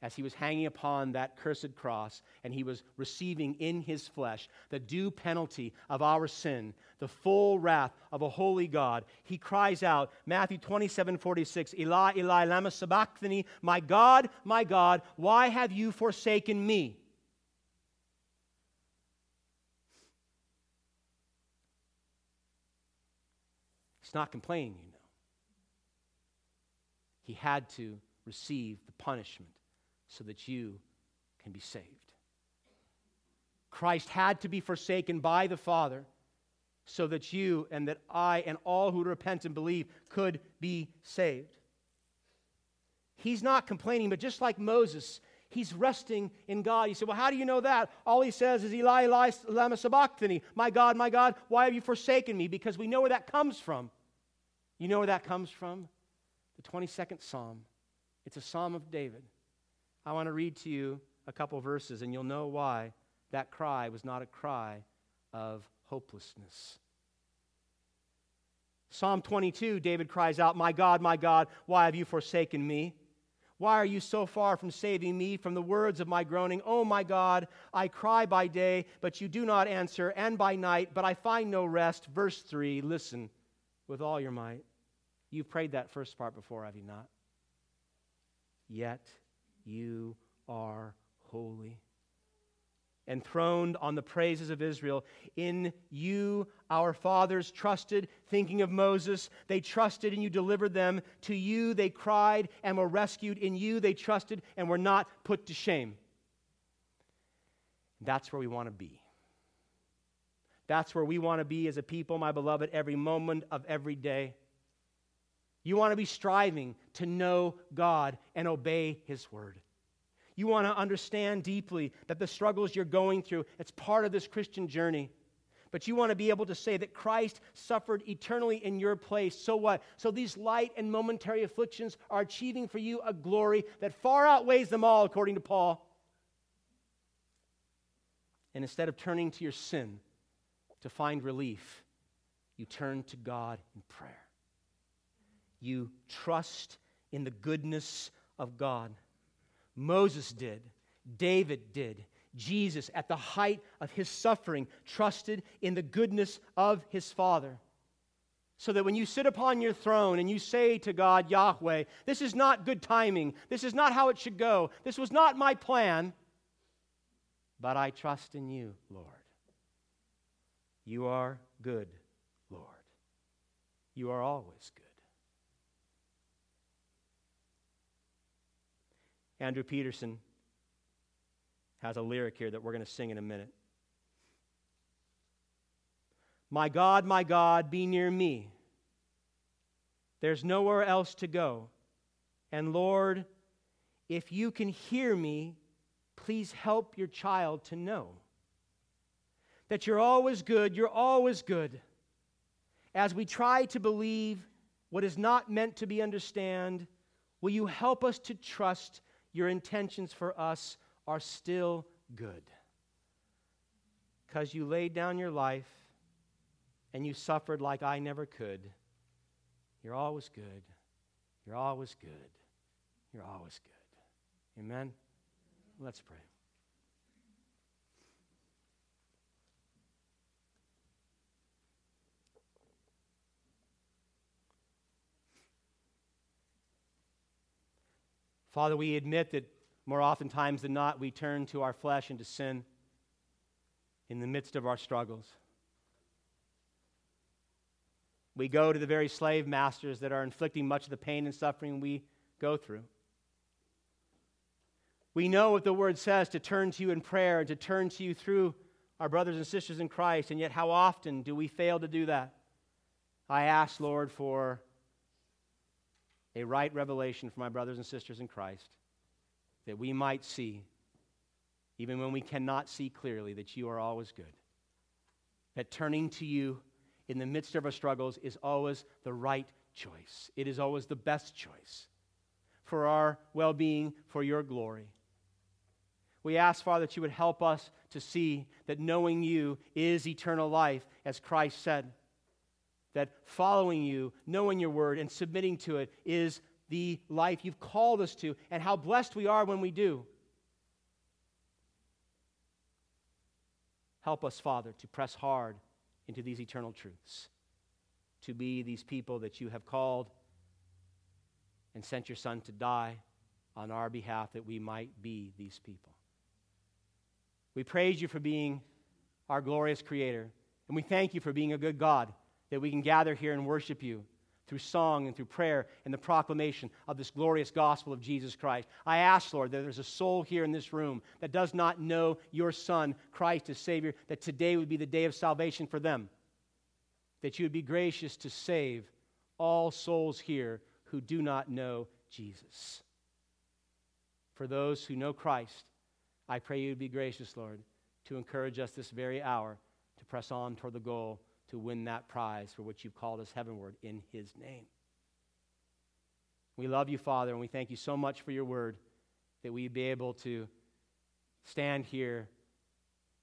as he was hanging upon that cursed cross and he was receiving in his flesh the due penalty of our sin, the full wrath of a holy God, he cries out, Matthew 27 46, Eli, Eli, lama sabachthani, my God, my God, why have you forsaken me? He's not complaining. He had to receive the punishment so that you can be saved. Christ had to be forsaken by the Father so that you and that I and all who repent and believe could be saved. He's not complaining, but just like Moses, he's resting in God. You say, Well, how do you know that? All he says is, Eli, Eli, lama sabachthani. My God, my God, why have you forsaken me? Because we know where that comes from. You know where that comes from? The 22nd Psalm. It's a Psalm of David. I want to read to you a couple verses, and you'll know why that cry was not a cry of hopelessness. Psalm 22, David cries out, My God, my God, why have you forsaken me? Why are you so far from saving me from the words of my groaning? Oh, my God, I cry by day, but you do not answer, and by night, but I find no rest. Verse 3, listen with all your might. You've prayed that first part before, have you not? Yet you are holy. Enthroned on the praises of Israel. In you, our fathers trusted, thinking of Moses. They trusted and you delivered them. To you, they cried and were rescued. In you, they trusted and were not put to shame. That's where we want to be. That's where we want to be as a people, my beloved, every moment of every day. You want to be striving to know God and obey His word. You want to understand deeply that the struggles you're going through, it's part of this Christian journey. But you want to be able to say that Christ suffered eternally in your place. So what? So these light and momentary afflictions are achieving for you a glory that far outweighs them all, according to Paul. And instead of turning to your sin to find relief, you turn to God in prayer you trust in the goodness of God. Moses did, David did, Jesus, at the height of his suffering, trusted in the goodness of his Father. So that when you sit upon your throne and you say to God, Yahweh, this is not good timing, this is not how it should go, this was not my plan, but I trust in you, Lord. You are good, Lord. You are always good. Andrew Peterson has a lyric here that we're going to sing in a minute. My God, my God, be near me. There's nowhere else to go. And Lord, if you can hear me, please help your child to know that you're always good, you're always good. As we try to believe what is not meant to be understood, will you help us to trust your intentions for us are still good. Because you laid down your life and you suffered like I never could. You're always good. You're always good. You're always good. Amen? Let's pray. Father, we admit that more oftentimes than not, we turn to our flesh and to sin in the midst of our struggles. We go to the very slave masters that are inflicting much of the pain and suffering we go through. We know what the word says to turn to you in prayer and to turn to you through our brothers and sisters in Christ, and yet how often do we fail to do that? I ask, Lord, for a right revelation for my brothers and sisters in Christ that we might see, even when we cannot see clearly, that you are always good. That turning to you in the midst of our struggles is always the right choice, it is always the best choice for our well being, for your glory. We ask, Father, that you would help us to see that knowing you is eternal life, as Christ said. That following you, knowing your word, and submitting to it is the life you've called us to, and how blessed we are when we do. Help us, Father, to press hard into these eternal truths, to be these people that you have called and sent your Son to die on our behalf that we might be these people. We praise you for being our glorious Creator, and we thank you for being a good God that we can gather here and worship you through song and through prayer and the proclamation of this glorious gospel of Jesus Christ. I ask, Lord, that there's a soul here in this room that does not know your Son, Christ as Savior, that today would be the day of salvation for them. That you would be gracious to save all souls here who do not know Jesus. For those who know Christ, I pray you would be gracious, Lord, to encourage us this very hour to press on toward the goal to win that prize for which you've called us heavenward in his name. We love you, Father, and we thank you so much for your word that we be able to stand here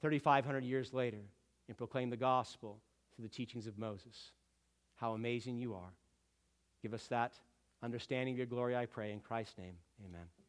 3,500 years later and proclaim the gospel through the teachings of Moses. How amazing you are. Give us that understanding of your glory, I pray. In Christ's name, amen.